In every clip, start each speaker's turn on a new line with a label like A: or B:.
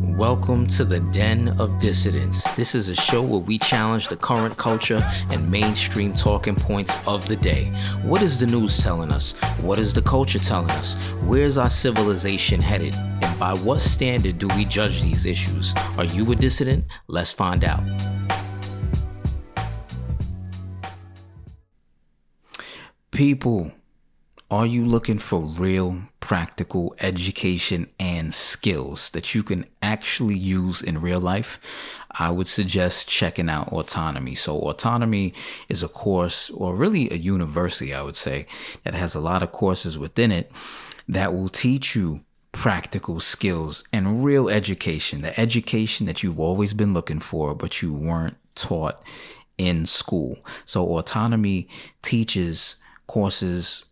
A: Welcome to the Den of Dissidents. This is a show where we challenge the current culture and mainstream talking points of the day. What is the news telling us? What is the culture telling us? Where's our civilization headed? And by what standard do we judge these issues? Are you a dissident? Let's find out. People, are you looking for real practical education and skills that you can actually use in real life? I would suggest checking out Autonomy. So, Autonomy is a course, or really a university, I would say, that has a lot of courses within it that will teach you practical skills and real education, the education that you've always been looking for, but you weren't taught in school. So, Autonomy teaches courses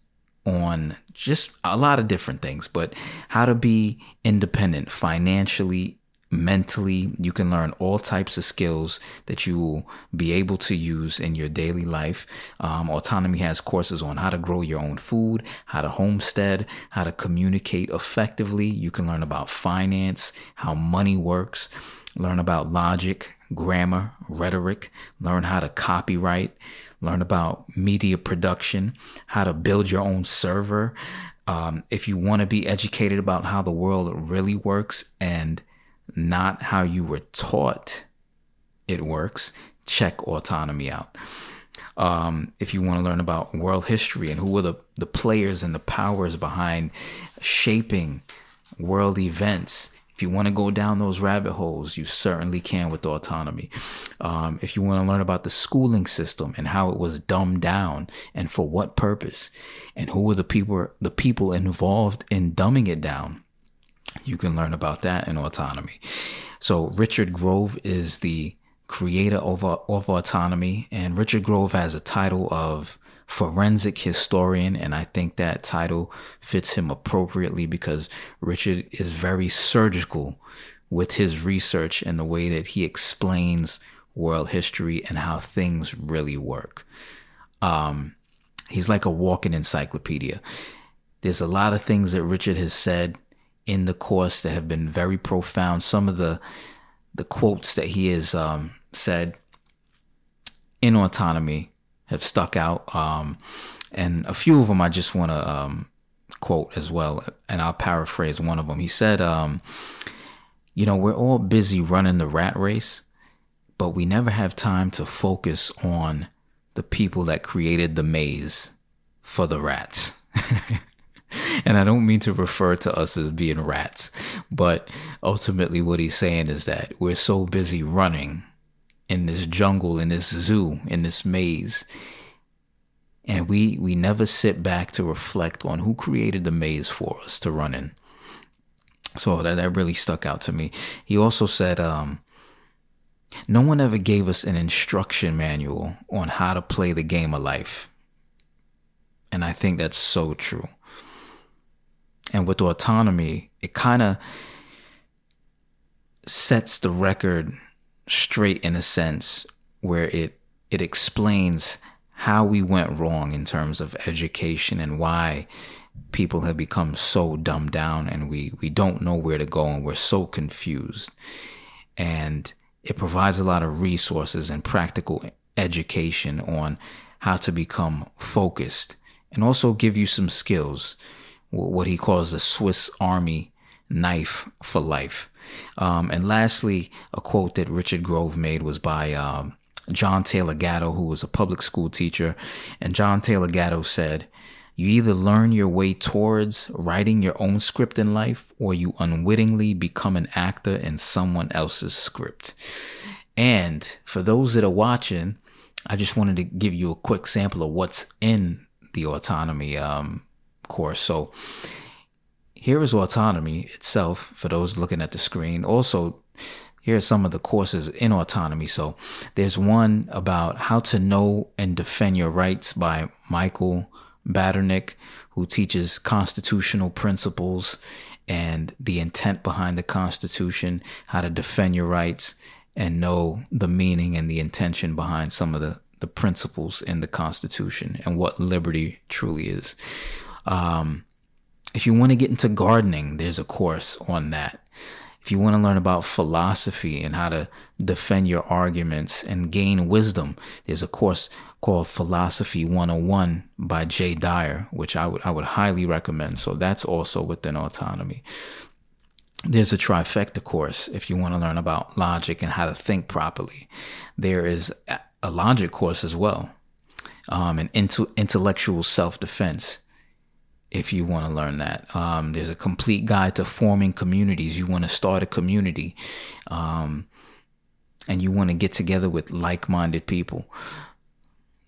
A: on just a lot of different things, but how to be independent financially, mentally. You can learn all types of skills that you will be able to use in your daily life. Um, Autonomy has courses on how to grow your own food, how to homestead, how to communicate effectively. You can learn about finance, how money works, learn about logic, grammar, rhetoric, learn how to copyright learn about media production, how to build your own server. Um, if you want to be educated about how the world really works and not how you were taught it works, check autonomy out. Um, if you want to learn about world history and who were the, the players and the powers behind shaping world events, if you want to go down those rabbit holes, you certainly can with autonomy. Um, if you want to learn about the schooling system and how it was dumbed down and for what purpose, and who were the people the people involved in dumbing it down, you can learn about that in autonomy. So Richard Grove is the creator of, of autonomy, and Richard Grove has a title of forensic historian, and I think that title fits him appropriately because Richard is very surgical with his research and the way that he explains world history and how things really work. Um, he's like a walking encyclopedia. There's a lot of things that Richard has said in the course that have been very profound. Some of the the quotes that he has um, said in autonomy have stuck out. Um, and a few of them I just want to um, quote as well, and I'll paraphrase one of them. He said, um, You know, we're all busy running the rat race, but we never have time to focus on the people that created the maze for the rats. and I don't mean to refer to us as being rats, but ultimately what he's saying is that we're so busy running in this jungle, in this zoo, in this maze. And we, we never sit back to reflect on who created the maze for us to run in. So that, that really stuck out to me. He also said, um, no one ever gave us an instruction manual on how to play the game of life. And I think that's so true. And with autonomy, it kind of sets the record straight in a sense where it it explains how we went wrong in terms of education and why people have become so dumbed down and we we don't know where to go and we're so confused. And it provides a lot of resources and practical education on how to become focused and also give you some skills what he calls the Swiss army knife for life um, and lastly, a quote that Richard Grove made was by um, John Taylor Gatto, who was a public school teacher. And John Taylor Gatto said, You either learn your way towards writing your own script in life, or you unwittingly become an actor in someone else's script. And for those that are watching, I just wanted to give you a quick sample of what's in the autonomy um, course. So, here is autonomy itself for those looking at the screen. Also, here are some of the courses in autonomy. So there's one about how to know and defend your rights by Michael Badnarik, who teaches constitutional principles and the intent behind the Constitution, how to defend your rights and know the meaning and the intention behind some of the, the principles in the Constitution and what liberty truly is. Um, if you want to get into gardening, there's a course on that. if you want to learn about philosophy and how to defend your arguments and gain wisdom, there's a course called Philosophy 101 by Jay Dyer, which I would I would highly recommend. So that's also within autonomy. There's a trifecta course if you want to learn about logic and how to think properly. There is a logic course as well, um, and into intellectual self defense if you want to learn that. Um, there's a complete guide to forming communities. You want to start a community um, and you want to get together with like minded people.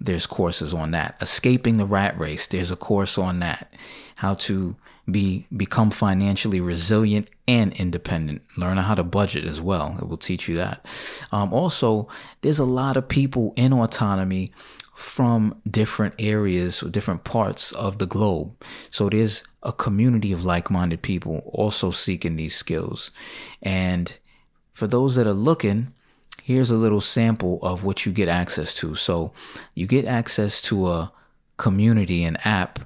A: There's courses on that. Escaping the rat race. There's a course on that. How to be become financially resilient and independent. Learn how to budget as well. It will teach you that. Um, also, there's a lot of people in autonomy from different areas or different parts of the globe. So there's a community of like minded people also seeking these skills. And for those that are looking, here's a little sample of what you get access to. So you get access to a community, an app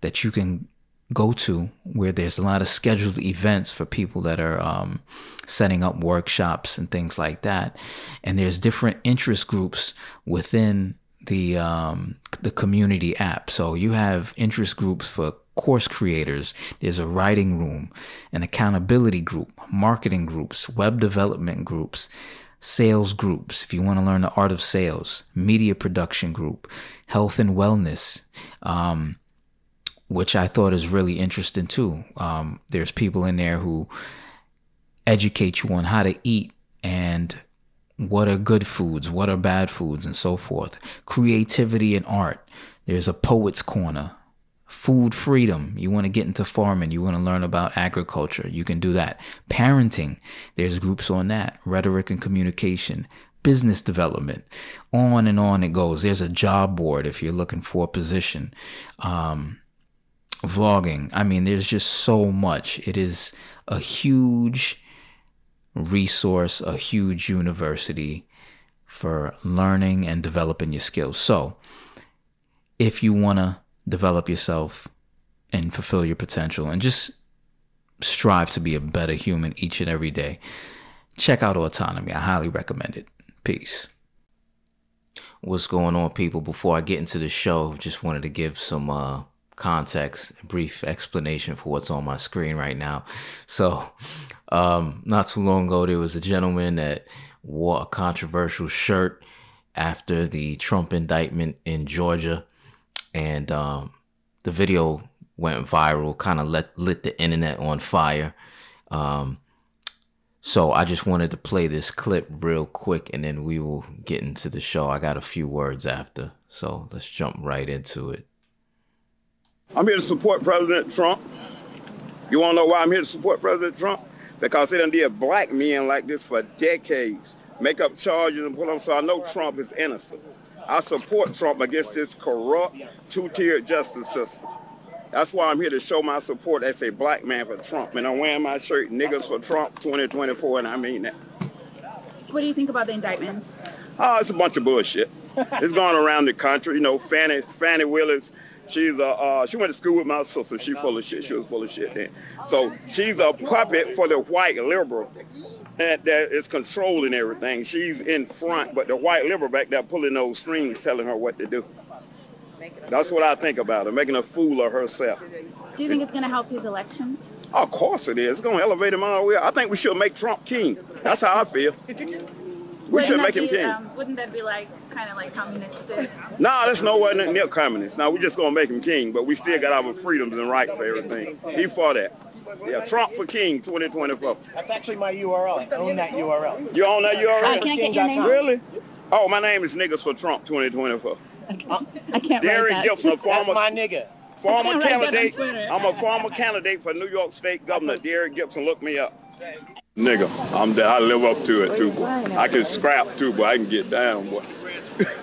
A: that you can go to where there's a lot of scheduled events for people that are um, setting up workshops and things like that. And there's different interest groups within the um, the community app. So you have interest groups for course creators. There's a writing room, an accountability group, marketing groups, web development groups, sales groups. If you want to learn the art of sales, media production group, health and wellness. Um, which I thought is really interesting too. Um, there's people in there who educate you on how to eat and what are good foods, what are bad foods, and so forth. Creativity and art. There's a poet's corner. Food freedom. You want to get into farming. You want to learn about agriculture. You can do that. Parenting. There's groups on that. Rhetoric and communication. Business development. On and on it goes. There's a job board if you're looking for a position. Um, vlogging. I mean, there's just so much. It is a huge resource, a huge university for learning and developing your skills. So, if you want to develop yourself and fulfill your potential and just strive to be a better human each and every day, check out Autonomy. I highly recommend it. Peace. What's going on, people? Before I get into the show, just wanted to give some uh, context, brief explanation for what's on my screen right now. So, um, not too long ago, there was a gentleman that wore a controversial shirt after the Trump indictment in Georgia, and um, the video went viral, kind of lit, lit the internet on fire. Um, so I just wanted to play this clip real quick, and then we will get into the show. I got a few words after, so let's jump right into it.
B: I'm here to support President Trump. You want to know why I'm here to support President Trump? because they done did black men like this for decades. Make up charges and put them, so I know Trump is innocent. I support Trump against this corrupt, two-tier justice system. That's why I'm here to show my support as a black man for Trump. And I'm wearing my shirt, Niggas for Trump 2024, and I mean that.
C: What do you think about the indictments?
B: Oh, it's a bunch of bullshit. it's going around the country. You know, Fannie, Fani Willis She's a uh, she went to school with my sister. She full of shit. She was full of shit then. So she's a puppet for the white liberal that, that is controlling everything. She's in front, but the white liberal back there pulling those strings, telling her what to do. That's what I think about her, making a fool of herself.
C: Do you think it's going to help his election?
B: Of course it is. It's going to elevate him all the way. I think we should make Trump king. That's how I feel. We
C: wouldn't
B: should make
C: be,
B: him king.
C: Um, wouldn't that be like kind of like communistic?
B: Nah, that's nowhere near communist. Now we just gonna make him king, but we still got our freedoms and rights and everything. He fought that. Yeah, Trump for King 2024.
D: That's actually my URL. I own that URL.
B: You own that URL?
C: I can't get your name.
B: Really? Oh, my name is Niggas for Trump 2024.
C: I can't
B: Derrick
C: write that.
B: Gibson, a
D: That's my nigga.
B: former
C: I can't write that on
B: candidate.
C: Twitter.
B: I'm a former candidate for New York State Governor. Derrick Gibson, look me up. Nigga, I'm I live up to it too, boy. I can scrap too, but I can get down, boy.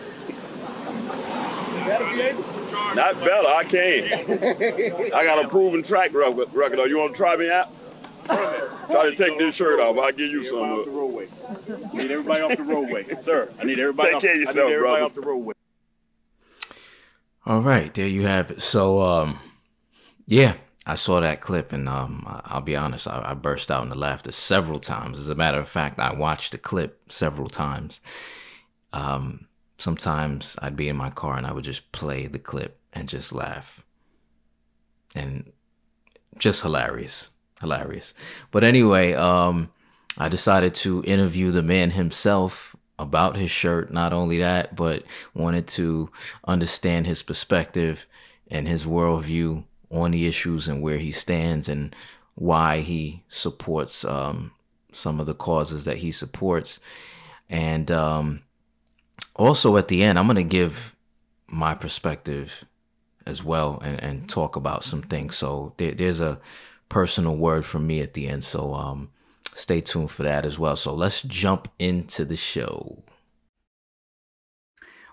B: Not better, I can't. I got a proven track record. record. You want to try me out? Try to take this shirt off. I'll give you
E: Everybody off the
B: some.
E: roadway. I need everybody off the roadway.
B: Sir,
E: I need everybody
B: Take
E: off,
B: care of
E: I
B: yourself,
E: need everybody
B: brother.
E: off the roadway.
A: All right, there you have it. So, um, yeah,
F: I saw that clip and um, I- I'll be honest, I, I burst out into laughter several times. As a matter of fact, I watched the clip several times. Um, sometimes I'd be in my car and I would just play the clip and just laugh. And just hilarious. Hilarious. But anyway, um, I decided to interview the man himself about his shirt. Not only that, but wanted to understand his perspective and his worldview on the issues and where he stands and why he supports um, some of the causes that he supports. And um, also at the end, I'm going to give my perspective as well and, and talk about some things. So there, there's a personal word from me at the end. So um, stay tuned for that as well. So let's jump into the show.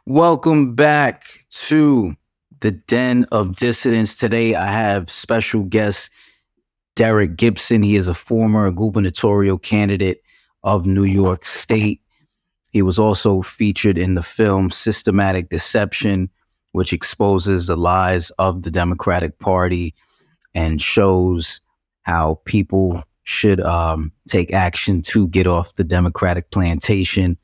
F: Welcome back to the Den of Dissidents. Today I have special guest Derrick Gibson. He is a former gubernatorial candidate of New York State. He was also featured in the film Systematic Deception, which exposes the lies of the Democratic Party and shows how people should um, take action to get off the Democratic plantation.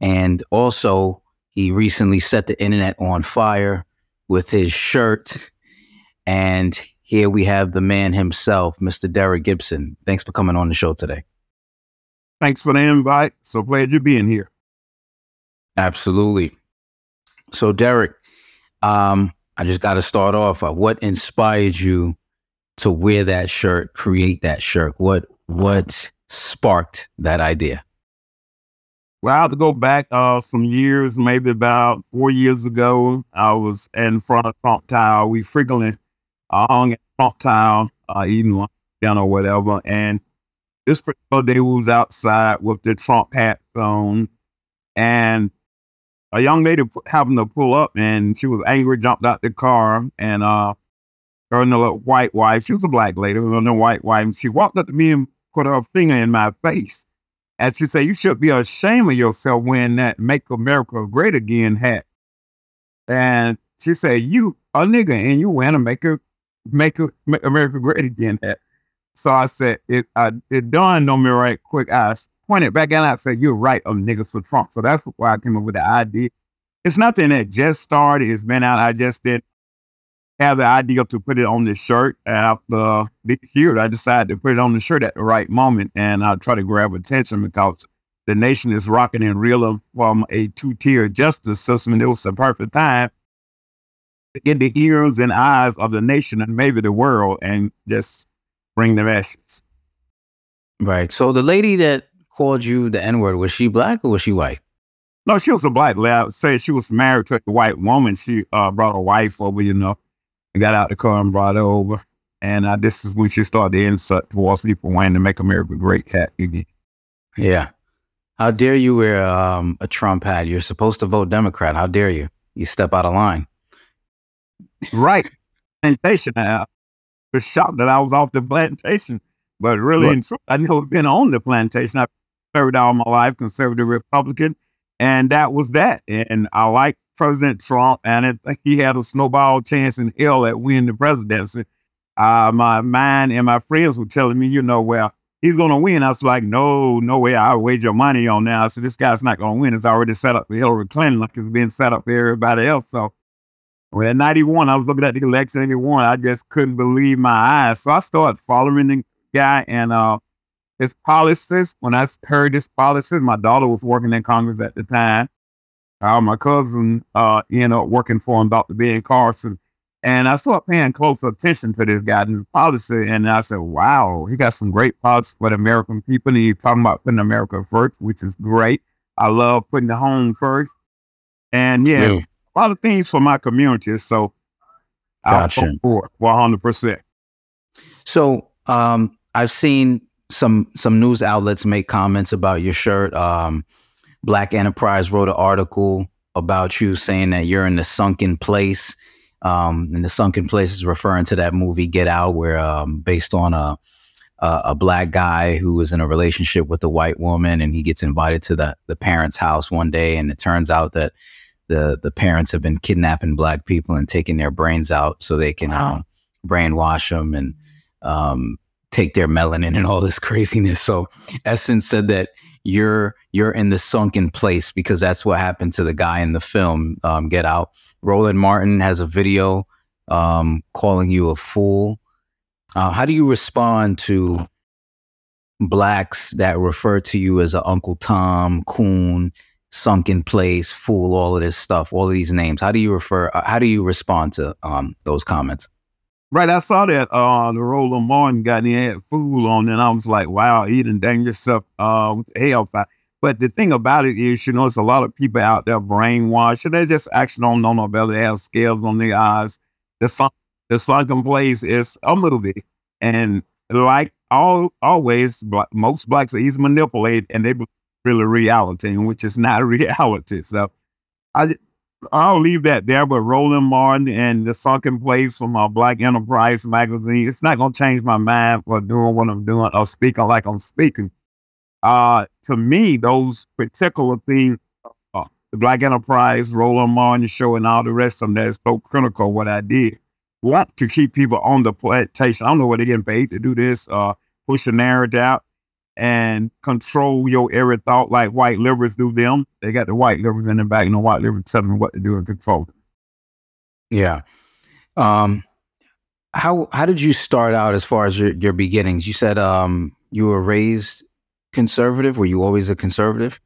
F: And also, he recently set the internet on fire with his shirt. And here we have the man himself, Mr. Derrick Gibson. Thanks for coming on the show today.
G: Thanks for the invite. So glad you're being here.
F: Absolutely. So, Derrick, um, I just got to start off. Uh, what inspired you to wear that shirt, create that shirt? What what sparked that idea?
G: Well, I have to go back uh, some years, maybe about four years ago. I was in front of Trump Tower. We frequently uh, hung at Trump Tower, uh, eating lunch dinner or whatever. And this particular day, we was outside with the Trump hats on, and a young lady happened to pull up, and she was angry, jumped out the car, and uh, her and the white wife, she was a black lady, with a white wife, and she walked up to me and put her finger in my face. And she said, You should be ashamed of yourself wearing that Make America Great Again hat. And she said, You a nigga and you wearing a a, make, a, make America Great Again hat. So I said, It uh, it dawned on me right quick. I pointed back and I said, You're right, a nigga for Trump. So that's why I came up with the idea. It's nothing that just started, it's been out. I just did have the idea to put it on the shirt. And after this year, I decided to put it on the shirt at the right moment. And I'll try to grab attention because the nation is rocking and reeling from a two tier justice system. And it was the perfect time to get the ears and eyes of the nation and maybe the world and just bring the message.
F: Right. So the lady that called you the N word was she black or was she white?
G: No, she was a black lady. I would say she was married to a white woman. She uh, brought a wife over, you know, and got out the car and brought her over. And uh, this is when she started the insult towards people wanting to make America great hat again.
F: Yeah. How dare you wear um, a Trump hat? You're supposed to vote Democrat. How dare you? You step out of line.
G: Right. Plantation. I was shocked that I was off the plantation. But really,
F: Right.
G: truth, I never been on the plantation. I served all my life, conservative Republican, and that was that. And I like President Trump, and I think he had a snowball chance in hell at winning the presidency. Uh, my mind and my friends were telling me, you know, well, he's going to win. I was like, no, no way. I'll wager money on that. I said, this guy's not going to win. It's already set up for Hillary Clinton, like it's been set up for everybody else. So well, in 91, I was looking at the election in 91. I just couldn't believe my eyes. So I started following the guy and uh, his policies. When I heard his policies, my daughter was working in Congress at the time. Uh, my cousin uh, ended up working for him, Dr. Ben Carson. And I started paying close attention to this guy and his policy. And I said, wow, he got some great policies for the American people. And he's talking about putting America first, which is great. I love putting the home first. And yeah,
F: Yeah.
G: A lot of things for my community. So I'll for 100%.
F: So um, I've seen some some news outlets make comments about your shirt. Um, Black Enterprise wrote an article about you saying that you're in the sunken place. Um, and the sunken place is referring to that movie Get Out, where um, based on a, a a black guy who is in a relationship with a white woman, and he gets invited to the the parents' house one day, and it turns out that the the parents have been kidnapping black people and taking their brains out so they can um, brainwash them and um, take their melanin and all this craziness. So Essence said that you're you're in the sunken place because that's what happened to the guy in the film um, Get Out. Roland Martin has a video um, calling you a fool. Uh, how do you respond to blacks that refer to you as a Uncle Tom, Coon, sunken place, fool, all of this stuff, all of these names? How do you refer? Uh, how do you respond to um, those comments?
G: Right, I saw that uh the Roland Martin got he had fool on, and I was like, wow, he done dang yourself uh with hellfire. But the thing about it is, you know, it's a lot of people out there brainwashed, and they just actually don't know no better. They have scales on their eyes. The sun, the sunken place is a movie, and like all always, black, most blacks are easy manipulated, and they really reality, which is not reality. So I I'll leave that there. But Roland Martin and the sunken place from uh, Black Enterprise magazine, it's not gonna change my mind for doing what I'm doing or speaking like I'm speaking. Uh, to me, those particular things, uh, the Black Enterprise, Roland Martin show, and all the rest of them, that is so critical what I did. Want to keep people on the plantation. I don't know what they're getting paid to do this, uh, push the narrative out and control your every thought like white liberals do them. They got the white liberals in the back, and the white liberals telling them what to do and control.
F: Yeah. Um, how how did you start out as far as your, your beginnings? You said um, you were raised conservative. Were you always a conservative?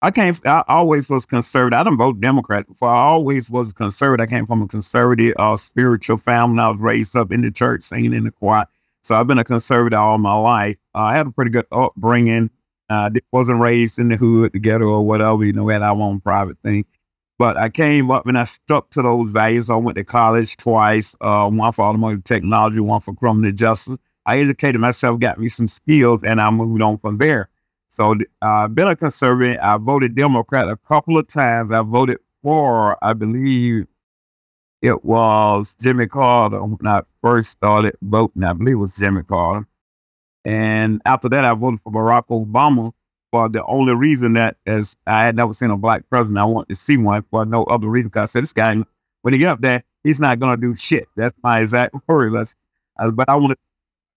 G: I came. I always was conservative. I didn't vote Democrat before. I always was conservative. I came from a conservative, uh, spiritual family. I was raised up in the church, singing in the choir. So I've been a conservative all my life. Uh, I had a pretty good upbringing. I uh, wasn't raised in the hood, the ghetto, or whatever. You know, had our own private thing. But I came up and I stuck to those values. I went to college twice, uh, one for automotive technology, one for criminal justice. I educated myself, got me some skills, and I moved on from there. So I've uh, been a conservative. I voted Democrat a couple of times. I voted for, I believe, it was Jimmy Carter when I first started voting. I believe it was Jimmy Carter. And after that, I voted for Barack Obama for the only reason that as I had never seen a black president, I wanted to see one for no other reason. Because I said, this guy, when he get up there, he's not going to do shit. That's my exact word. That's, uh, but I want wanted,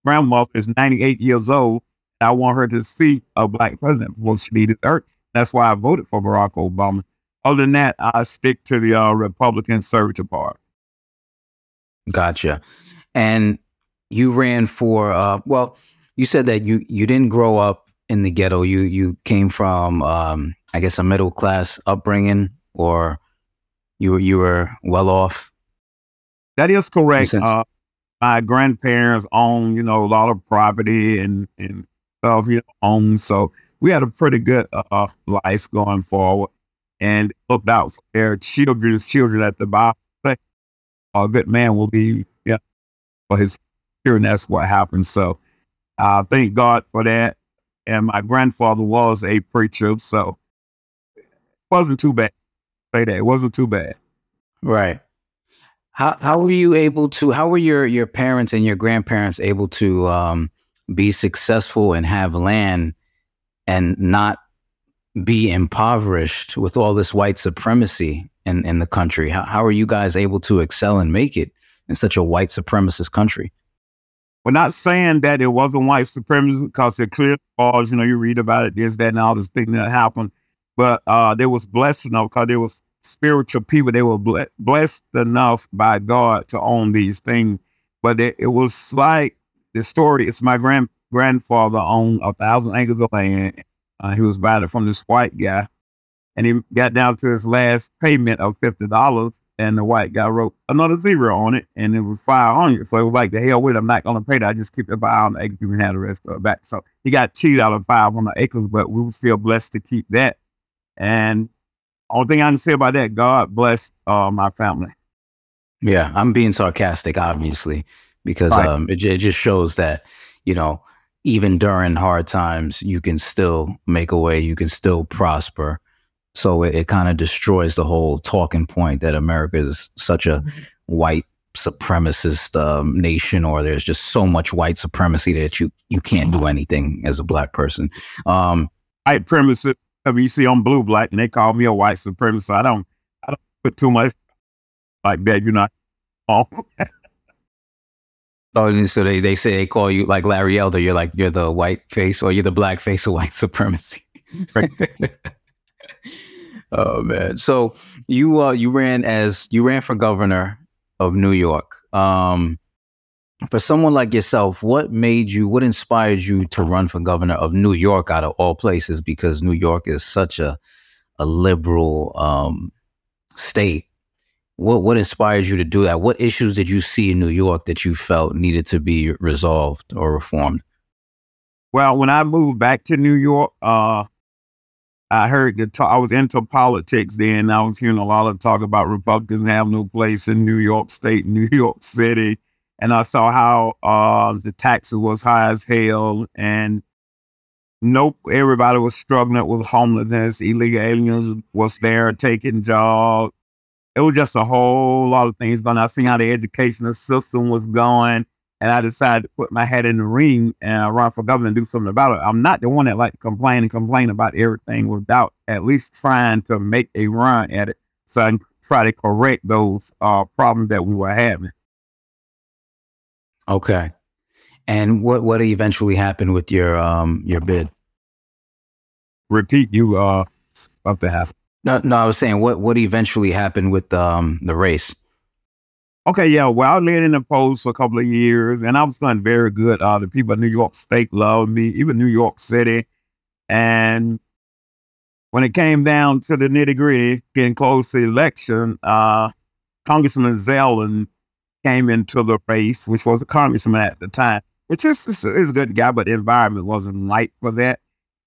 G: grandma is 98 years old. I want her to see a black president before she leaves earth. That's why I voted for Barack Obama. Other than that, I stick to the uh, Republican Conservative Party.
F: Gotcha. And you ran for uh, well, you said that you you didn't grow up in the ghetto. You you came from um, I guess a middle class upbringing, or you were you were well off.
G: That is correct. Uh, my grandparents owned, you know, a lot of property and and stuff, you know, So we had a pretty good uh, life going forward and looked out for their children's children at the bottom. A good man will be, yeah, for his children. That's what happened. So uh, thank God for that. And my grandfather was a preacher, so it wasn't too bad. Say that it wasn't too bad.
F: Right. How how were you able to? How were your your parents and your grandparents able to um, be successful and have land and not be impoverished with all this white supremacy in, in the country? How, how are you guys able to excel and make it in such a white supremacist country?
G: We're not saying that it wasn't white supremacy because it clearly was, you know, you read about it, there's that and all this thing that happened. But uh, there was blessed enough because there was spiritual people. They were ble- blessed enough by God to own these things. But it, it was like the story. It's my grand grandfather owned a thousand acres of land. Uh, he was buying it from this white guy, and he got down to his last payment of fifty dollars, and the white guy wrote another zero on it, and it was five hundred. So it was like the hell with it, I'm not gonna pay that. I just keep it by on the acres and had the rest of it back. So he got cheated out of five on the acres, but we were still blessed to keep that. And only thing I can say about that, God bless uh, my family.
F: Yeah, I'm being sarcastic, obviously, because right. um, it, it just shows that you know even during hard times, you can still make a way, you can still prosper. So it, it kind of destroys the whole talking point that America is such a mm-hmm. white supremacist um, nation, or there's just so much white supremacy that you you can't do anything as a black person. Um,
G: white supremacist. I mean, you see, I'm blue black, and they call me a white supremacist. I don't, I don't put too much like that. You're not.
F: Oh, so they, they say they call you like Larry Elder. You're like you're the white face or you're the black face of white supremacy. oh man. So you uh you ran as you ran for governor of New York. Um for someone like yourself, what made you what inspired you to run for governor of New York out of all places? Because New York is such a a liberal um state. What what inspired you to do that? What issues did you see in New York that you felt needed to be resolved or reformed?
G: Well, when I moved back to New York, uh, I heard the talk, I was into politics then. I was hearing a lot of talk about Republicans have no place in New York State, New York City, and I saw how uh, the taxes was high as hell, and nope, everybody was struggling with homelessness. Illegal aliens was there taking jobs. It was just a whole lot of things going. I seen how the educational system was going and I decided to put my head in the ring and run for governor and do something about it. I'm not the one that like to complain and complain about everything without at least trying to make a run at it so I can try to correct those uh, problems that we were having.
F: Okay. And what what eventually happened with your um your bid?
G: Repeat you uh about to happen.
F: No, no, I was saying what what eventually happened with um the race.
G: Okay, yeah. Well, I lived in the post for a couple of years, and I was doing very good. Uh, the people in New York State loved me, even New York City. And when it came down to the nitty gritty, getting close to the election, uh, Congressman Zeldin came into the race, which was a congressman at the time, which is, is, is a good guy, but the environment wasn't right for that.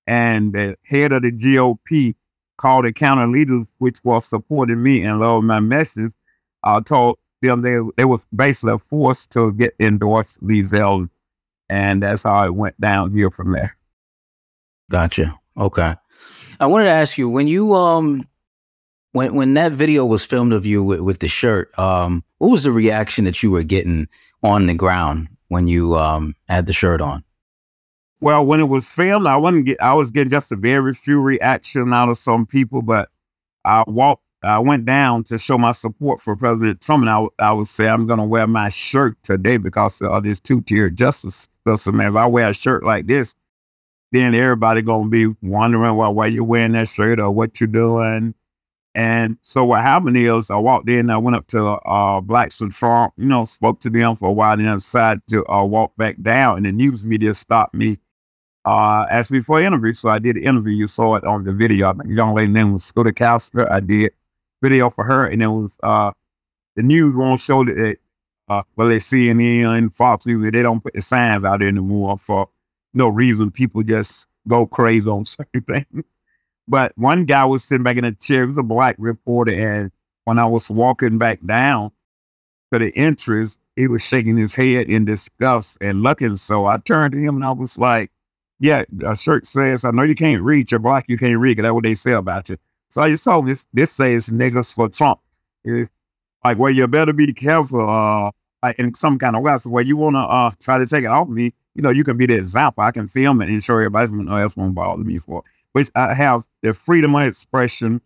G: And the head of the GOP called the county leaders, which was supporting me and loved my message, uh, told them they they was basically forced to get endorsed Lee Zeldin, and that's how it went down here from there.
F: Gotcha. Okay. I wanted to ask you when you um when when that video was filmed of you with, with the shirt, um, what was the reaction that you were getting on the ground when you um had the shirt on?
G: Well, when it was filmed, I wasn't get I was getting just a very few reaction out of some people, but I walked I went down to show my support for President Trump, and I, I would say I'm going to wear my shirt today because of this two-tier justice system. Man, if I wear a shirt like this, then everybody going to be wondering well, why you're wearing that shirt or what you're doing. And so what happened is I walked in, I went up to uh, Blacks for Trump, you know, spoke to them for a while, and then I decided to uh, walk back down, and the news media stopped me uh, asked me for an interview. So I did an interview. You saw it on the video. The young lady name was Scooter Castro. I did video for her, and it was uh, the news won't show that. Uh, well, they CNN, Fox News, they don't put the signs out there anymore for no reason. People just go crazy on certain things. But one guy was sitting back in a chair. He was a black reporter, and when I was walking back down to the entrance, he was shaking his head in disgust and looking. So I turned to him and I was like, "Yeah, a shirt says, I know you can't read. You're black. You can't read. Cause that's what they say about you." So I just told this this says niggas for Trump. It's like, well, you better be careful. Uh, in some kind of way. So, well, you want to uh try to take it off me, you know, you can be the example. I can film it and show everybody no else won't bother me for. Which I have the freedom of expression,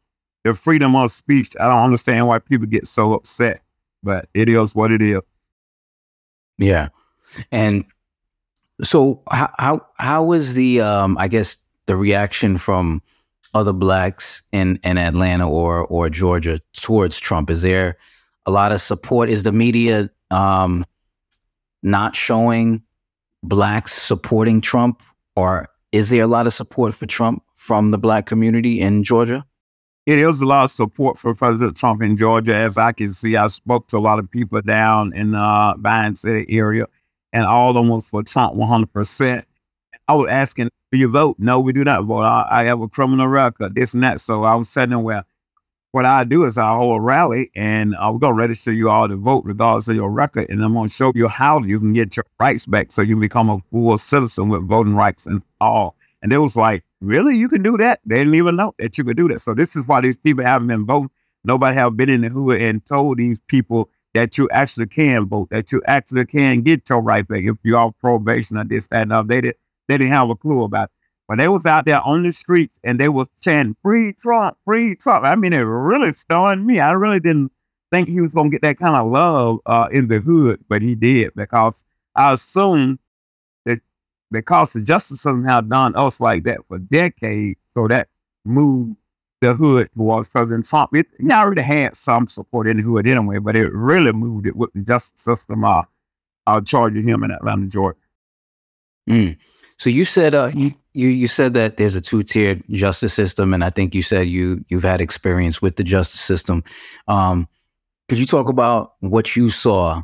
G: the freedom of speech. I don't understand why people get so upset, but it is what it is.
F: Yeah, and so how how was the um I guess the reaction from other blacks in, in Atlanta or or Georgia towards Trump? Is there a lot of support? Is the media um, not showing blacks supporting Trump, or is there a lot of support for Trump from the black community in Georgia?
G: It is a lot of support for President Trump in Georgia, as I can see. I spoke to a lot of people down in the uh, City area, and all of them was for Trump 100%. I was asking do you vote? No, we do not vote. I, I have a criminal record, this and that. So I was sitting where what I do is I hold a rally and I'm going to register you all to vote regardless of your record. And I'm going to show you how you can get your rights back so you can become a full citizen with voting rights and all. And they was like, really? You can do that? They didn't even know that you could do that. So this is why these people haven't been voting. Nobody have been in the hood and told these people that you actually can vote, that you actually can get your right back if you're on probation or this, that, and other. They did they didn't have a clue about it. But they was out there on the streets and they was chanting, free Trump, free Trump. I mean, it really stunned me. I really didn't think he was going to get that kind of love uh, in the hood, but he did because I assume that because the justice system have done us like that for decades, so that moved the hood towards President Trump. It, he already had some support in the hood anyway, but it really moved it with the justice system uh, uh charging him in Atlanta, Georgia.
F: Mm. So you said uh, you, you you said that there's a two tiered justice system, and I think you said you you've had experience with the justice system. Um, could you talk about what you saw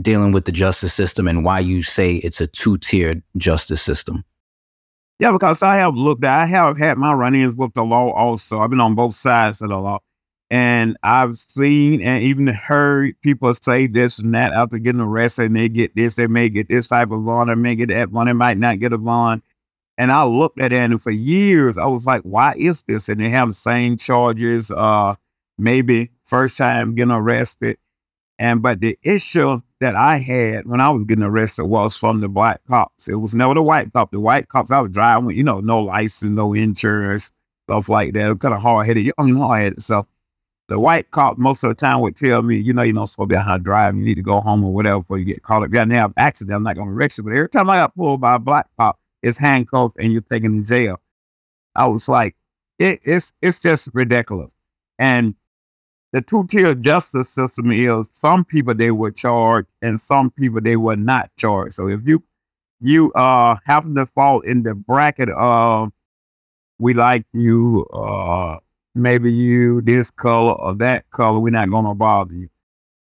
F: dealing with the justice system and why you say it's a two tiered justice system?
G: Yeah, because I have looked, at I have had my run ins with the law also. I've been on both sides of the law. And I've seen and even heard people say this and that after getting arrested, and they get this, they may get this type of bond, they may get that one, they might not get a bond. And I looked at it, and for years, I was like, why is this? And they have the same charges, uh, maybe first time getting arrested. And but the issue that I had when I was getting arrested was from the black cops. It was never the white cop. The white cops I was driving with, you know, no license, no insurance, stuff like that. Kind of hard headed, young hard headed. So the white cop most of the time would tell me, you know, you're not supposed to be out driving. You need to go home or whatever before you get caught up. Yeah, now have accident. I'm not going to arrest you. But every time I got pulled by a black cop, it's handcuffed and you're taken to jail. I was like, it, it's it's just ridiculous. And the two tier justice system is some people they were charged and some people they were not charged. So if you you uh happen to fall in the bracket of we like you uh maybe you this color or that color, we're not gonna bother you.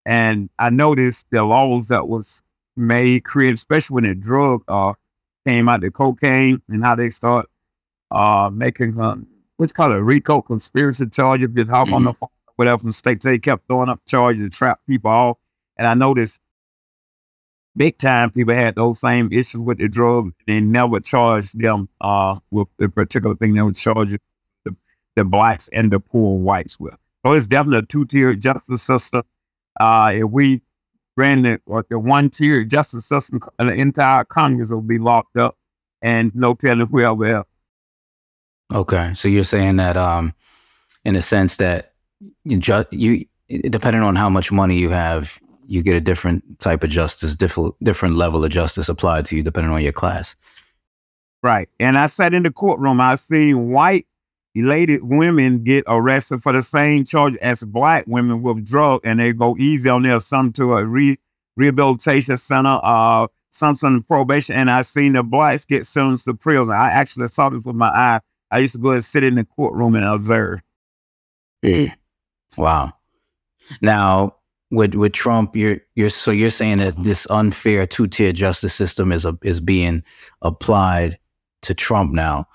G: And I noticed the laws that was made, created, especially when the drug uh came out, the cocaine and how they start uh making uh, what's called a RICO conspiracy charge if you talk mm-hmm. on the phone, whatever from states. They kept throwing up charges to trap people off. And I noticed big time people had those same issues with the drug. They never charged them uh with the particular thing they would charge the blacks and the poor whites with. So it's definitely a two-tier justice system. Uh, if we ran the, the one-tier justice system, the entire Congress will be locked up and no telling whoever else.
F: Okay, so you're saying that, um, in a sense that you, ju- you, depending on how much money you have, you get a different type of justice, different different level of justice applied to you depending on your class.
G: Right, and I sat in the courtroom. I seen white elated women get arrested for the same charge as black women with drug, and they go easy on their some to a re- rehabilitation center, uh, some to probation, and I seen the blacks get sentenced to prison. I actually saw this with my eye. I used to go and sit in the courtroom and observe.
F: Mm. Wow. Now, with with Trump, you're you're so you're saying that this unfair two tier justice system is a, is being applied to Trump now.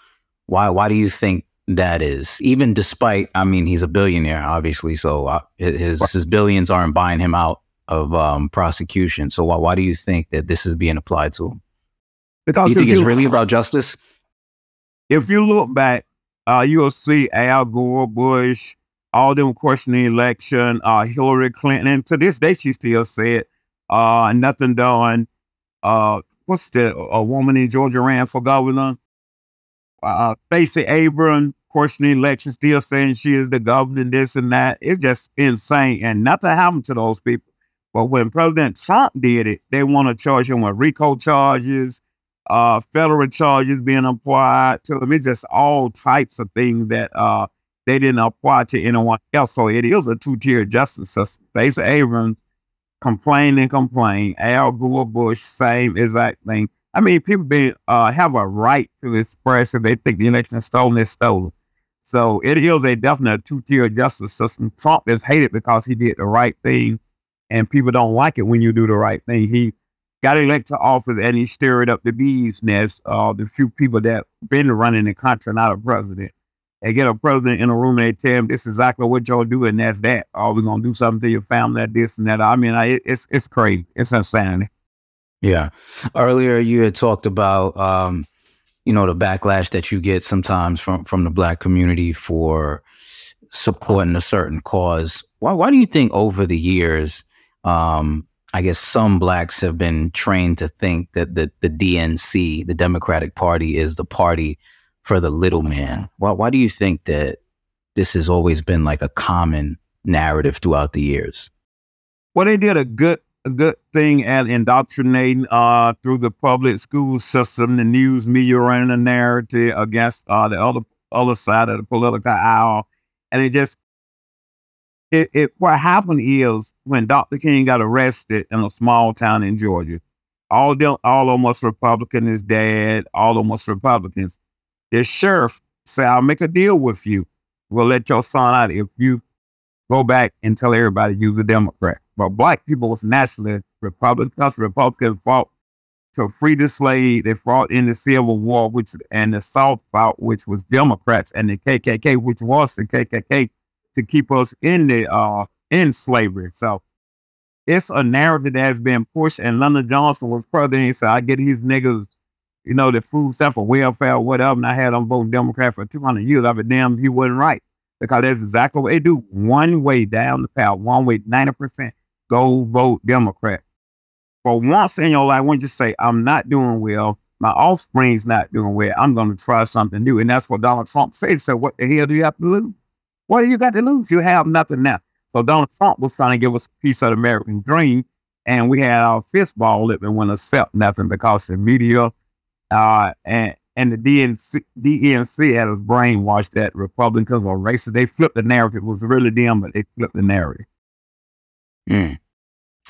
F: Why why do you think that is. Even despite, I mean, he's a billionaire, obviously, so uh, his his billions aren't buying him out of um, prosecution. So why why do you think that this is being applied to him? Because do you think you, it's really about justice?
G: If you look back, uh, you'll see Al Gore, Bush, all them questioning the election, uh, Hillary Clinton, and to this day she still said, uh, nothing done. Uh, what's the a woman in Georgia ran for governor? uh, Stacey Abrams questioning election, still saying she is the governor, this and that. It's just insane. And nothing happened to those people. But when President Trump did it, they want to charge him with RICO charges, uh, federal charges being applied to him. It's just all types of things that uh, they didn't apply to anyone else. So it is a two-tier justice system. Stacey Abrams complained and complained. Al Gore Bush, same exact thing. I mean, people be, uh, have a right to express if they think the election is stolen, it's stolen. So it is a definite two-tier justice system. Trump is hated because he did the right thing, and people don't like it when you do the right thing. He got elected to office and he stirred up the bees nest. Uh, the few people that been running the country, not a president. They get a president in a room and they tell him this is exactly what y'all do, and that's that. Are we gonna do something to your family, that this and that? I mean, I, it's it's crazy. It's insanity.
F: Yeah. Earlier, you had talked about, um, you know, the backlash that you get sometimes from from the black community for supporting a certain cause. Why why do you think over the years, um, I guess some blacks have been trained to think that the the DNC, the Democratic Party, is the party for the little man? Why why do you think that this has always been like a common narrative throughout the years?
G: Well, they did a good a good thing at indoctrinating uh, through the public school system, the news media running a narrative against uh, the other other side of the political aisle, and it just it, it what happened is when Dr. King got arrested in a small town in Georgia, all them all almost Republican, his dad, all almost Republicans. The sheriff say, "I'll make a deal with you. We'll let your son out if you go back and tell everybody you're a Democrat." But black people was naturally Republicans, Republicans fought to free the slave. They fought in the Civil War, which and the South fought, which was Democrats, and the KKK, which was the KKK to keep us in the uh in slavery. So it's a narrative that has been pushed. And Lyndon Johnson was president. He said, I get these niggas, you know, the food stamp for welfare, whatever. And I had them voting Democrat for 200 years. I be damn, he wasn't right. Because that's exactly what they do. One way down the path, one way, 90%, go vote Democrat. For once in your life, when you say, I'm not doing well, my offspring's not doing well, I'm going to try something new. And that's what Donald Trump said. So what the hell do you have to lose? What do you got to lose? You have nothing now. So Donald Trump was trying to give us a piece of the American dream, and we had our fist ball up and wouldn't accept nothing because the media uh, and and the DNC, DNC had us brainwashed that Republicans were racist. They flipped the narrative. It was really them, but they flipped the narrative.
F: Mm.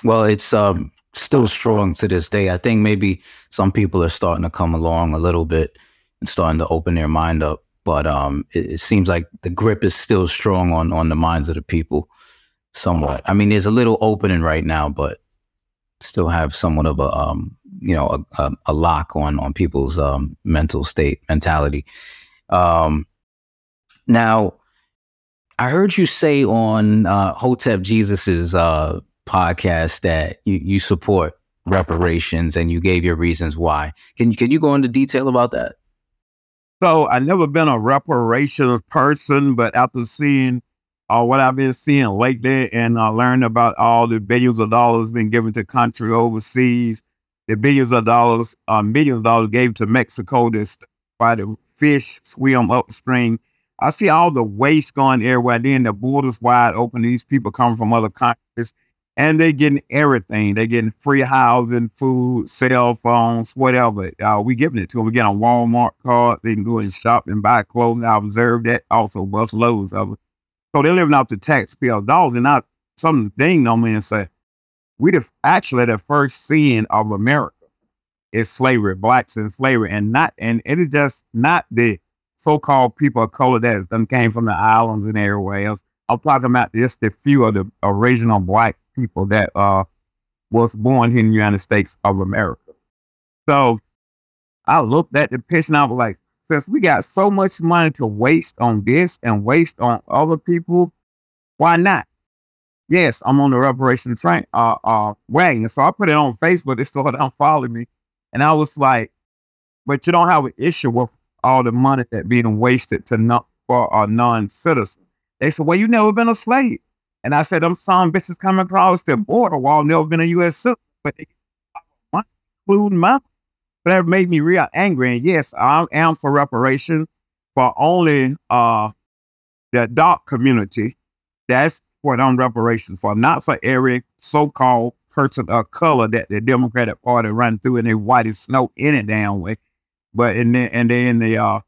F: Well, it's um, still strong to this day. I think maybe some people are starting to come along a little bit and starting to open their mind up but um, it, it, seems like the grip is still strong on on the minds of the people, somewhat. I mean, there's a little opening right now, but still have somewhat of a um, you know a, a, a lock on on people's um, mental state mentality. Um, now, I heard you say on uh, Hotep Jesus's uh, podcast that you, you support reparations and you gave your reasons why. Can you can you go into detail about that?
G: So I never been a reparations person, but after seeing uh, what I've been seeing lately and uh, learning about all the billions of dollars being given to country overseas, the billions of dollars, uh, millions of dollars gave to Mexico to try the fish swim upstream. I see all the waste going everywhere. Then the borders wide open. These people come from other countries and they're getting everything. They're getting free housing, food, cell phones, whatever. Uh, we giving it to them. We get a Walmart card. They can go and shop and buy clothing. I observed that also bust loads of it. So they're living off the taxpayer dollars. And not some thing on me and say, we the actually the first sin of America is slavery, blacks in slavery, and not and it is just not the so-called people of color that them came from the islands and everywhere else. I'm talking about just the few of the original black people that uh was born here in the United States of America. So I looked at the picture and I was like, since we got so much money to waste on this and waste on other people, why not? Yes, I'm on the reparation train uh uh wagon. So I put it on Facebook, they still don't follow me. And I was like, but you don't have an issue with all the money that being wasted to not for a non-citizen. They said, Well, you never been a slave. And I said, them some bitches coming across the border wall never been a U.S. citizen, but they including my but that made me real angry. And yes, I am for reparation for only uh the dark community. That's what I'm reparations for, not for every so-called person of color that the Democratic Party run through and they white as snow any damn way. But in the and they in the uh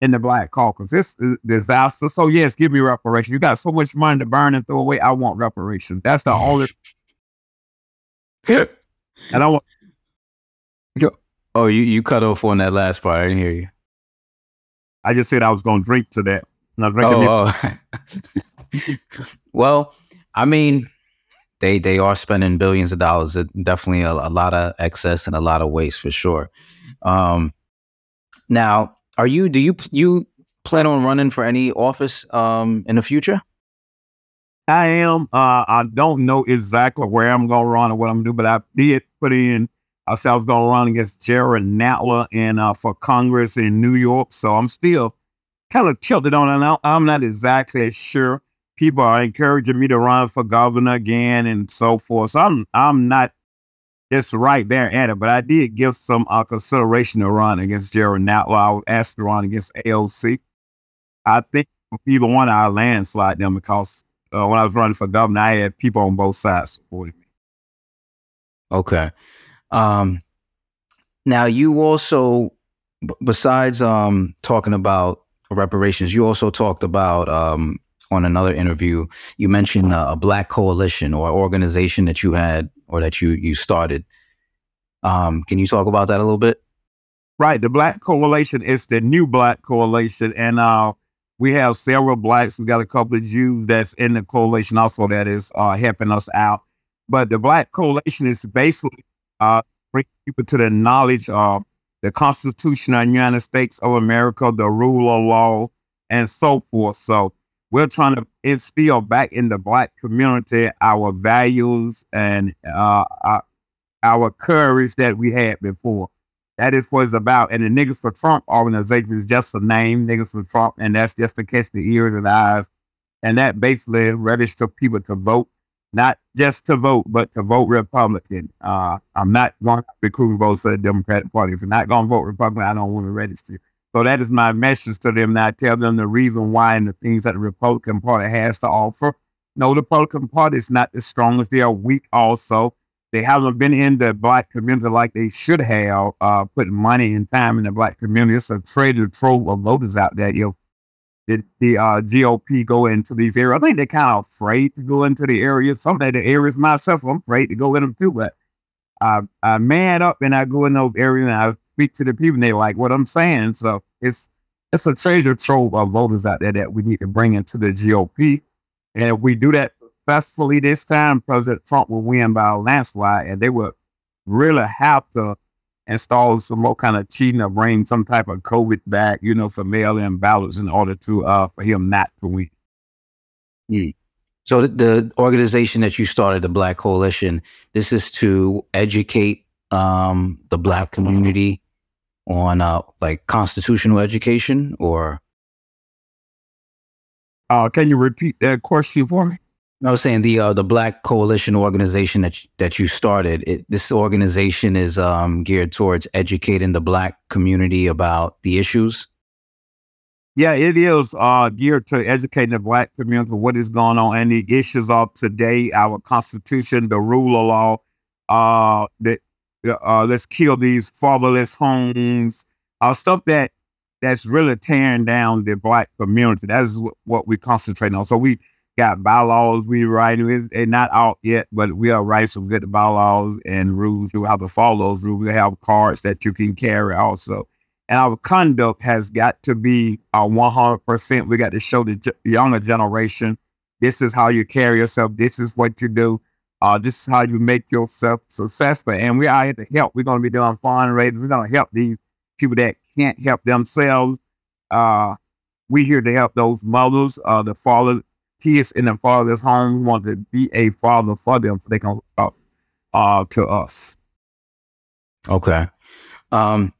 G: in the Black Caucus. This is disaster. So yes, give me reparations. You got so much money to burn and throw away. I want reparations. That's the only. and I want.
F: Oh, you you cut off on that last part. I didn't hear you.
G: I just said I was going to drink to that. Not drinking
F: oh, oh. well, I mean, they they are spending billions of dollars. definitely a, a, lot of excess and a lot of waste for sure. Um, now, are you? Do you you plan on running for any office um, in the future?
G: I am. Uh, I don't know exactly where I'm going to run or what I'm going to do, but I did put in. I said I was going to run against Jared Nadler in uh, for Congress in New York. So I'm still kind of tilted on it. I'm not exactly sure. People are encouraging me to run for governor again and so forth. So I'm I'm not it's right there at it. But I did give some uh, consideration to run against Jerry Nadler. I was asked to run against AOC. I think either one I landslide them because uh, when I was running for governor, I had people on both sides supporting me.
F: Okay. Um, now you also, b- besides um, talking about reparations, you also talked about um, on another interview. You mentioned uh, a black coalition or organization that you had or that you you started. Um, can you talk about that a little bit?
G: Right. The Black Coalition is the new Black Coalition, and uh, we have several blacks. We got a couple of Jews that's in the coalition also that is uh, helping us out. But the Black Coalition is basically uh, bring people to the knowledge of the Constitution of the United States of America, the rule of law, and so forth. So we're trying to instill back in the Black community our values and uh, our, our courage that we had before. That is what it's about. And the Niggas for Trump organization is just a name, Niggas for Trump, and that's just to catch the ears and eyes. And that basically register people to vote, not just to vote, but to vote Republican. Uh, I'm not going to recruit votes for the Democratic Party. If you're not going to vote Republican, I don't want to register. So that is my message to them. Now I tell them the reason why and the things that the Republican Party has to offer. No, the Republican Party is not the strongest. They are weak also they haven't been in the black community like they should have, uh, putting money and time in the black community. It's a treasure trove of voters out there. You know, the, the uh, GOP go into these areas. I think they're kind of afraid to go into the areas. Some of the areas myself, I'm afraid to go in them too. But I, I man up and I go in those areas and I speak to the people and they like what I'm saying. So it's it's a treasure trove of voters out there that we need to bring into the GOP. And if we do that successfully this time, President Trump will win by a landslide, and they would really have to install some more kind of cheating or bring some type of COVID back, you know, for mail-in ballots in order to uh for him not to win.
F: Mm. So the, the organization that you started, the Black Coalition, this is to educate um, the Black community on uh, like constitutional education, or
G: Uh, can you repeat that question for me?
F: I was saying the uh, the Black Coalition organization that you, that you started. It, this organization is um, geared towards educating the Black community about the issues.
G: Yeah, it is uh, geared to educating the black community what is going on and the issues of today, our constitution, the rule of law, uh, that uh, let's kill these fatherless homes, uh, stuff that that's really tearing down the black community. That is what, what we concentrate on. So we got bylaws we writing. They're not out yet, but we are writing some good bylaws and rules. You have to follow those rules. We have cards that you can carry also. And our conduct has got to be uh, 100%. We got to show the ge- younger generation this is how you carry yourself. This is what you do. Uh, this is how you make yourself successful. And we are here to help. We're going to be doing fundraisers. We're going to help these people that can't help themselves. Uh, we here to help those mothers, uh, the father, kids in the father's home. We want to be a father for them so they can look up uh, to us.
F: Okay. Um,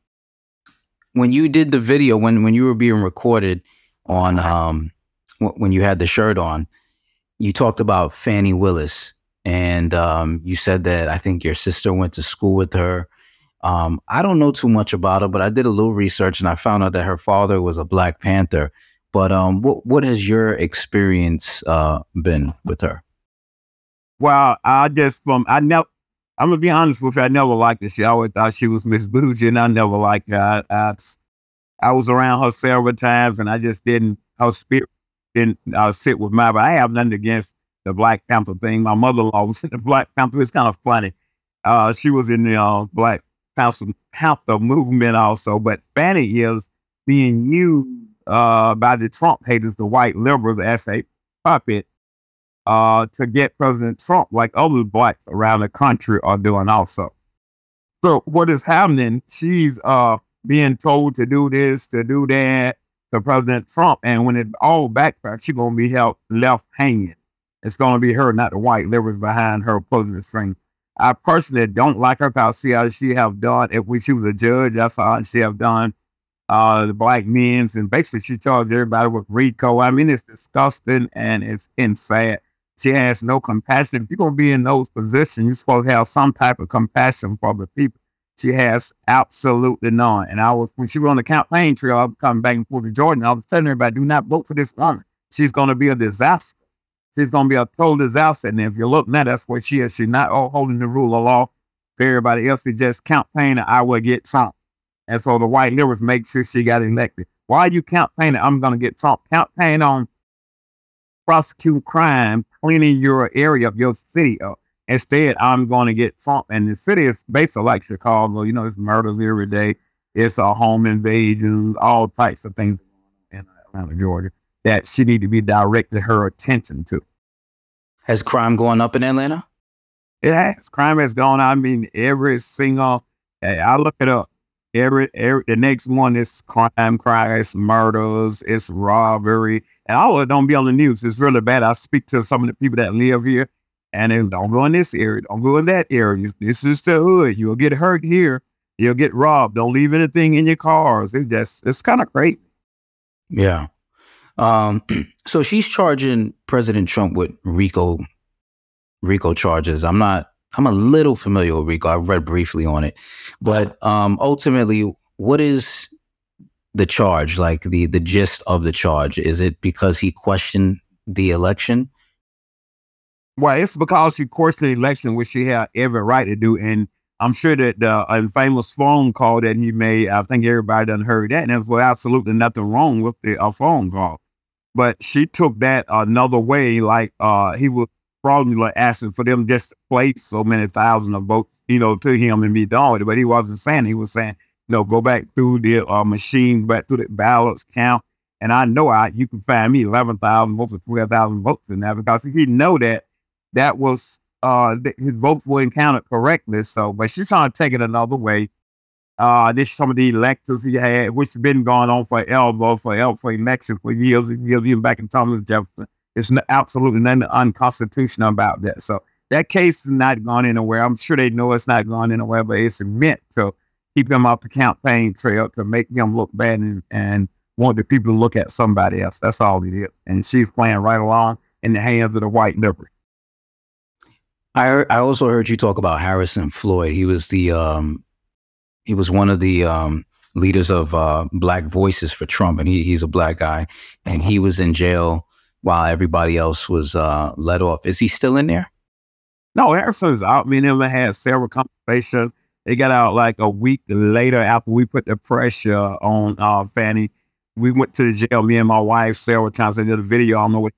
F: when you did the video, when when you were being recorded on um, w- when you had the shirt on, you talked about Fani Willis, and um, you said that I think your sister went to school with her. Um, I don't know too much about her, but I did a little research and I found out that her father was a Black Panther. But um, what what has your experience uh, been with her?
G: Well, I just from I never. I'm gonna be honest with you. I never liked her. She always thought she was Miss Bougie, and I never liked her. I, I, I was around her several times, and I just didn't. Her spirit didn't uh, sit with mine. But I have nothing against the Black Panther thing. My mother-in-law was in the Black Panther. It's kind of funny. Uh, she was in the uh, Black Panther, Panther movement also. But Fani is being used uh, by the Trump haters, the white liberals, as a puppet uh, to get President Trump, like other blacks around the country are doing also. So what is happening? She's uh, being told to do this, to do that to President Trump, and when it all backfires, she's gonna be held left hanging. It's gonna be her, not the white liberals behind her pulling the string. I personally don't like her because I see how she have done. If she was a judge, that's how she have done uh, the black men's, and basically she charged everybody with RICO. I mean, it's disgusting and it's insane. She has no compassion. If you're gonna be in those positions, you're supposed to have some type of compassion for the people. She has absolutely none. And I was when she was on the campaign trail, I was coming back and forth to Jordan. I was telling everybody, do not vote for this woman. She's gonna be a disaster. She's gonna be a total disaster. And if you're looking at that's what she is. She's not holding the rule of law. For everybody else to just campaign, I will get Trump. And so the white liberals make sure she got elected. Why are you campaigning? I'm going to get Trump. Campaign on prosecute crime, cleaning your area of your city up. Instead, I'm going to get Trump. And the city is basically like Chicago. You know, it's murders every day. It's a home invasions, all types of things in Atlanta, Georgia that she need to be directed her attention to.
F: Has crime gone up in Atlanta?
G: It has. Crime has gone. I mean, every single. I look it up. Every, every the next one is crime, crime, it's murders, it's robbery, and all of it don't be on the news. It's really bad. I speak to some of the people that live here, and they don't go in this area, don't go in that area. This is the hood. You'll get hurt here. You'll get robbed. Don't leave anything in your cars. It's just it's kind of crazy.
F: Yeah. Um. So she's charging President Trump with RICO, RICO charges. I'm not I'm a little familiar with RICO. I've read briefly on it, but um, ultimately, what is the charge? Like the the gist of the charge? Is it because he questioned the election?
G: Well, it's because she questioned the election, which she had every right to do, and I'm sure that the infamous phone call that he made, I think everybody done heard that, and there was absolutely nothing wrong with the uh, phone call. But she took that another way, like uh, he was fraudulently asking for them just to place so many thousand of votes, you know, to him and be done with it. But he wasn't saying, he was saying, you know, go back through the uh, machine, back through the ballots, count. And I know I you can find me 11,000 votes or 12,000 votes in that because he know that that was, uh, his votes weren't counted correctly. So, but she's trying to take it another way. Uh, this some of the electors he had, which has been going on forever, for for election for years and years, even back in Thomas Jefferson. It's n- absolutely nothing unconstitutional about that. So that case is not gone anywhere. I'm sure they know it's not gone anywhere, but it's meant to keep him off the campaign trail to make him look bad and, and want the people to look at somebody else. That's all it is. And she's playing right along in the hands of the white liberals.
F: I I also heard you talk about Harrison Floyd. He was the um, he was one of the um, leaders of uh, Black Voices for Trump, and he, he's a black guy, and he was in jail while everybody else was uh, let off. Is he still in there?
G: No, Harrison's out. Me and him had several conversations. They got out like a week later after we put the pressure on uh, Fani. We went to the jail, me and my wife, several times. I did a video. I don't know what,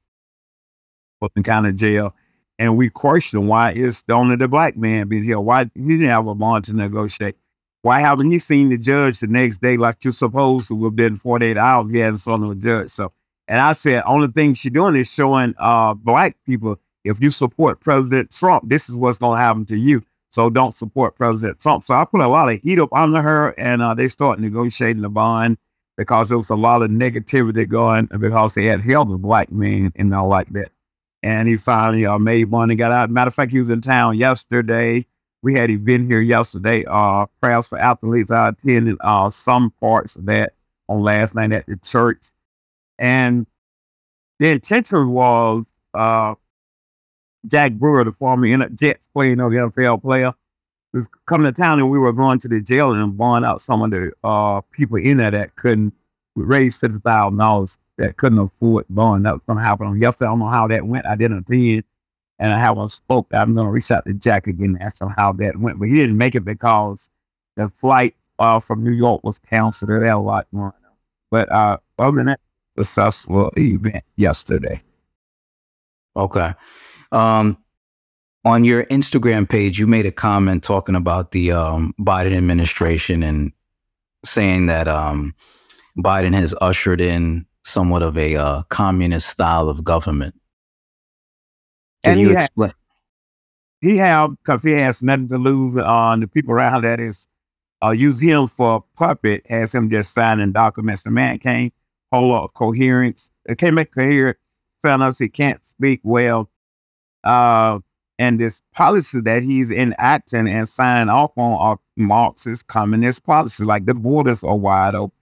G: what kind of jail. And we questioned why is only the black man being here? Why he didn't have a bond to negotiate? Why haven't he seen the judge the next day like you're supposed to? Have been 48 hours. He hasn't seen the judge. So, and I said, only thing she's doing is showing uh, black people if you support President Trump, this is what's going to happen to you. So don't support President Trump. So I put a lot of heat up under her, and uh, they start negotiating the bond because there was a lot of negativity going because they had held a black man and all like that. And he finally uh, made one and got out. Matter of fact, he was in town yesterday. We had an event here yesterday, uh, for athletes. I attended uh, some parts of that on last night at the church. And the intention was uh, Jack Brewer, the former Jets player, you know, the NFL player, was coming to town and we were going to the jail and buying out some of the uh, people in there that couldn't raise six thousand dollars that couldn't afford bond. That was gonna happen on yesterday. I don't know how that went. I didn't attend and I haven't spoke. I'm gonna reach out to Jack again and ask him how that went. But he didn't make it because the flight uh, from New York was canceled. There a lot going on. But uh, other than that, successful event yesterday.
F: Okay. Um, on your Instagram page, you made a comment talking about the um, Biden administration and saying that um, Biden has ushered in somewhat of a uh, communist style of government. Can
G: And
F: you
G: he had-
F: explain?
G: He have because he has nothing to lose. On the people around that is uh, use him for a puppet. Has him just signing documents. The man can't hold up coherence. It can't make coherent sentence. He can't speak well. Uh, and this policy that he's enacting and signing off on are Marxist communist policies. Like the borders are wide open.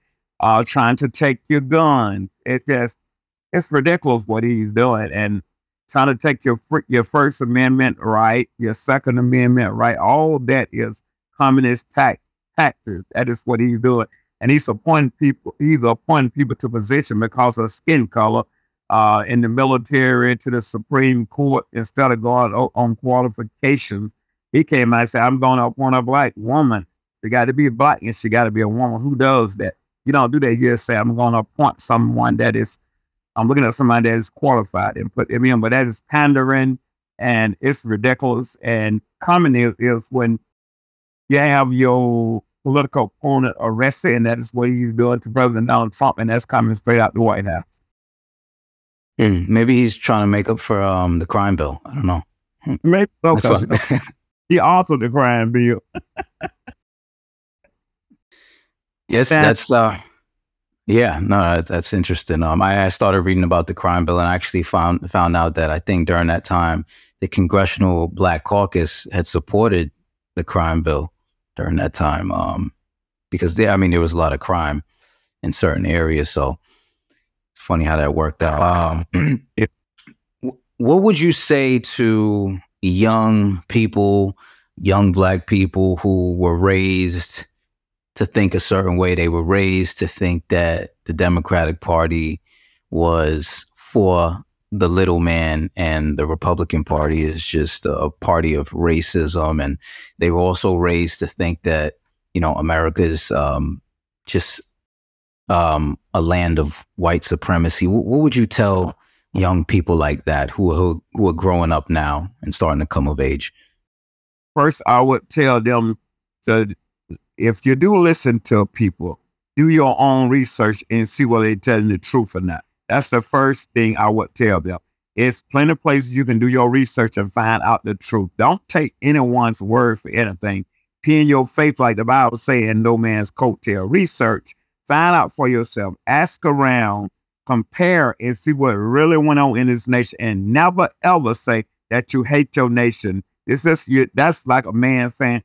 G: Uh, trying to take your guns. It just it's ridiculous what he's doing and trying to take your your First Amendment right, your Second Amendment right. All that is communist tax taxes. That is what he's doing, and he's appointing people. He's appointing people to position because of skin color, uh, in the military, to the Supreme Court instead of going on qualifications. he came out and said, I'm going to appoint a black woman. She got to be black and she got to be a woman. Who does that? You don't do that. You just say, I'm going to appoint someone that is, I'm looking at somebody that is qualified and put them in. But that is pandering and it's ridiculous. And common is, is when you have your political opponent arrested, and that is what he's doing to President Donald Trump, and that's coming straight out the White House.
F: Hmm, maybe he's trying to make up for um, the crime bill. I don't know.
G: Maybe so,
F: That's
G: 'cause he authored the crime bill.
F: yes,
G: That-
F: that's uh, yeah, no, that- that's interesting. Um, I, I started reading about the crime bill and I actually found found out that I think during that time the Congressional Black Caucus had supported the crime bill during that time. Um, because there, I mean, there was a lot of crime in certain areas, so it's funny how that worked out. Um, wh- what would you say to young people, young black people who were raised to think a certain way? They were raised to think that the Democratic Party was for the little man and the Republican Party is just a party of racism. And they were also raised to think that, you know, America's um, just um, a land of white supremacy. What, what would you tell young people like that who, who who are growing up now and starting to come of age?
G: First, I would tell them to, if you do listen to people, do your own research and see whether they're telling the truth or not. That's the first thing I would tell them. It's plenty of places you can do your research and find out the truth. Don't take anyone's word for anything. Pin your faith, like the Bible saying, no man's coattail. Research, find out for yourself, ask around, compare, and see what really went on in this nation. And never ever say that you hate your nation. It's just you. That's like a man saying,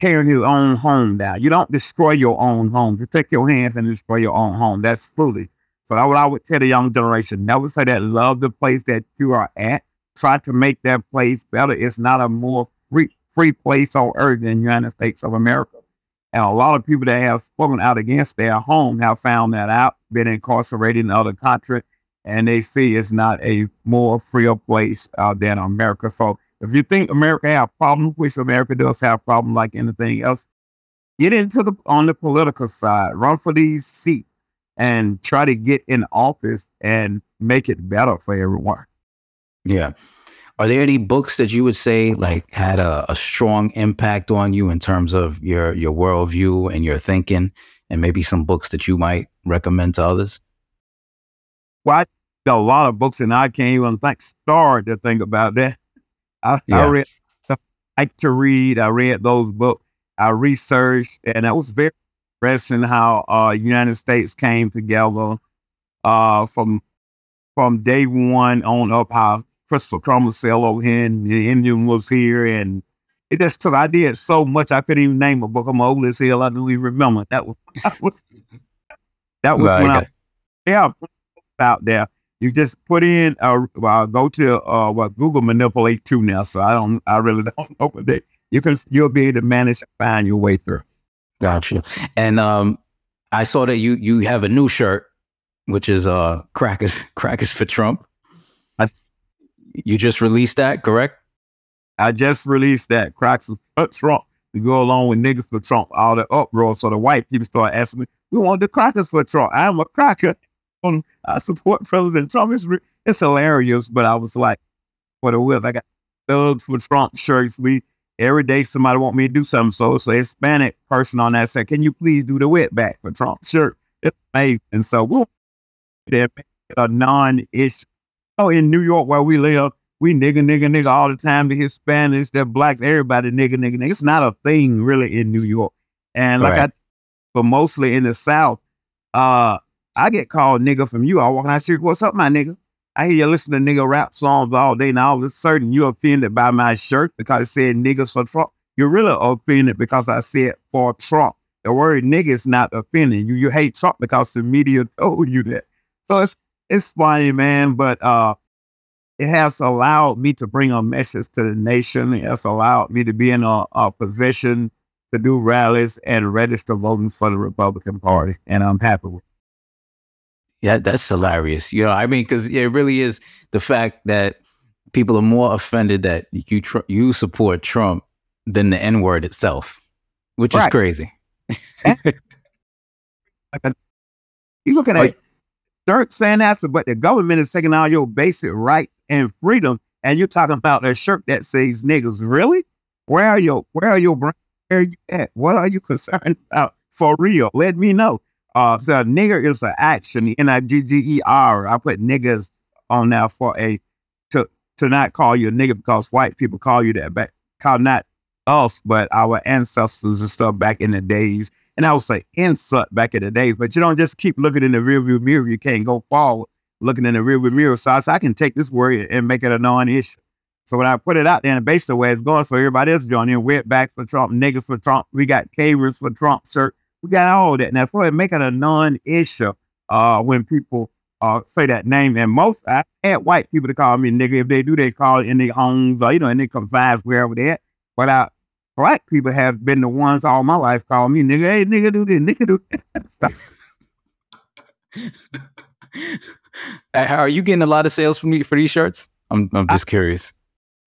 G: tearing his own home down. You don't destroy your own home. You take your hands and destroy your own home. That's foolish. So that's what I would tell the young generation. Never say that love the place that you are at. Try to make that place better. It's not a more free free place on earth than the United States of America. And a lot of people that have spoken out against their home have found that out, been incarcerated in other countries, and they see it's not a more freer place uh, than America. So if you think America have problems, which America does have problems like anything else, get into the on the political side, run for these seats, and try to get in office and make it better for everyone.
F: Yeah. Are there any books that you would say like had a, a strong impact on you in terms of your your worldview and your thinking, and maybe some books that you might recommend to others?
G: Well, I got a lot of books, and I can't even think start to think about that. I,
F: Yeah.
G: I read, I like to read. I read those books. I researched, and I was very interesting how uh, United States came together uh, from from day one on up. How Crystal Columbus sailed over here, and the Indian was here, and it just took. I did so much I couldn't even name a book. I'm old as hell. I don't even remember. That was that was, that was
F: Right,
G: when I yeah out there. You just put in uh well, go to uh what Google manipulate too now. So I don't I really don't know but they you can you'll be able to manage to find your way through.
F: Gotcha. And um, I saw that you you have a new shirt, which is uh crackers crackers for Trump.
G: I-
F: you just released that, correct?
G: I just released that crackers for Trump to go along with niggas for Trump, all the uproar. So the white people start asking me, we want the crackers for Trump. I'm a cracker. Um, I support President Trump. It's, it's hilarious, but I was like, what it was. I got thugs for Trump shirts. We every day somebody want me to do something. So it's a Hispanic person on that said, can you please do the whip wetback for Trump Sure, It's amazing. And so we'll that a non-issue. Oh, in New York where we live, we nigga, nigga, nigga all the time. The Hispanics, the blacks, everybody nigga, nigga, nigga. It's not a thing really in New York. And like
F: Right.
G: I, but mostly in the South, uh, I get called nigga from you. I walk down the street, what's up, my nigga? I hear you listen to nigga rap songs all day. Now all of a sudden you're offended by my shirt because it said niggas for Trump. You're really offended because I said for Trump. The word nigga is not offending you. You hate Trump because the media told you that. So it's it's funny, man, but uh it has allowed me to bring a message to the nation. It has allowed me to be in a, a position to do rallies and register voting for the Republican Party. And I'm happy with
F: Yeah, that's hilarious. You know, I mean, because it really is the fact that people are more offended that you tr- you support Trump than the N word itself, which is crazy. Eh?
G: You looking
F: Oh,
G: at Dirk saying that, but the government is taking all your basic rights and freedom, and you're talking about a shirt that says niggas. Really? Where are your Where are your brain? Where are you at? What are you concerned about for real? Let me know. Uh, so nigger is an action. N i g g e r. I put niggas on there for a to to not call you a nigger because white people call you that back. Call not us, but our ancestors and stuff back in the days. And I would say insult back in the days, but you don't just keep looking in the rearview mirror. You can't go forward looking in the rearview mirror. So I said, I can take this word and make it a non-issue. So when I put it out there, and based on where it's going, so everybody else joining in, we're back for Trump, niggas for Trump. We got caterers for Trump shirt. We got all that. Now, for it, make it a non-issue uh, when people uh, say that name. And most, I had white people to call me nigga. If they do, they call it in their homes or, you know, in their confines, wherever they're at. But I, black people have been the ones all my life call me nigga. Hey, nigga, do this, nigga, do that.
F: How are you getting a lot of sales from me for these shirts? I'm I'm just curious.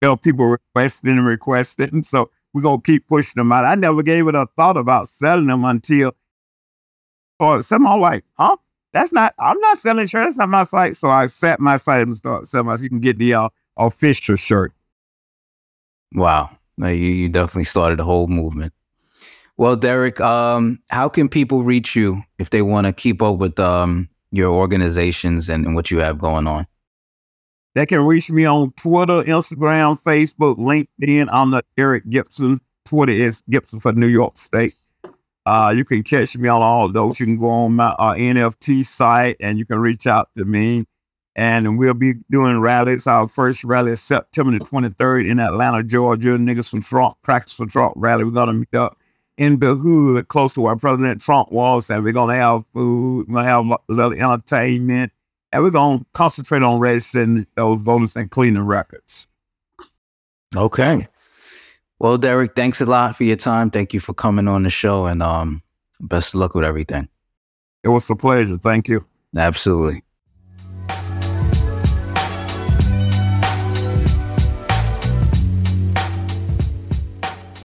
G: you know, people requesting and requesting. So we're gonna keep pushing them out. I never gave it a thought about selling them until or someone like, huh? That's not I'm not selling shirts, that's not my site. So I set my site and start selling so you can get the uh, official shirt.
F: Wow, No, you you definitely started a whole movement. Well, Derrick, um, how can people reach you if they want to keep up with um, your organizations and, and what you have going on?
G: They can reach me on Twitter, Instagram, Facebook, LinkedIn. I'm the Eric Gibson. Twitter is Gibson for New York State. Uh, you can catch me on all those. You can go on my uh, NFT site and you can reach out to me. And we'll be doing rallies. Our first rally is September the 23rd in Atlanta, Georgia. Niggas from Trump, practice for Trump rally. We're going to meet up in the hood close to where President Trump was. And we're going to have food. We're going to have a little entertainment. And we're going to concentrate on registering those voters and cleaning records.
F: Okay. Well, Derrick, thanks a lot for your time. Thank you for coming on the show, and um, best of luck with everything.
G: It was a pleasure. Thank you.
F: Absolutely.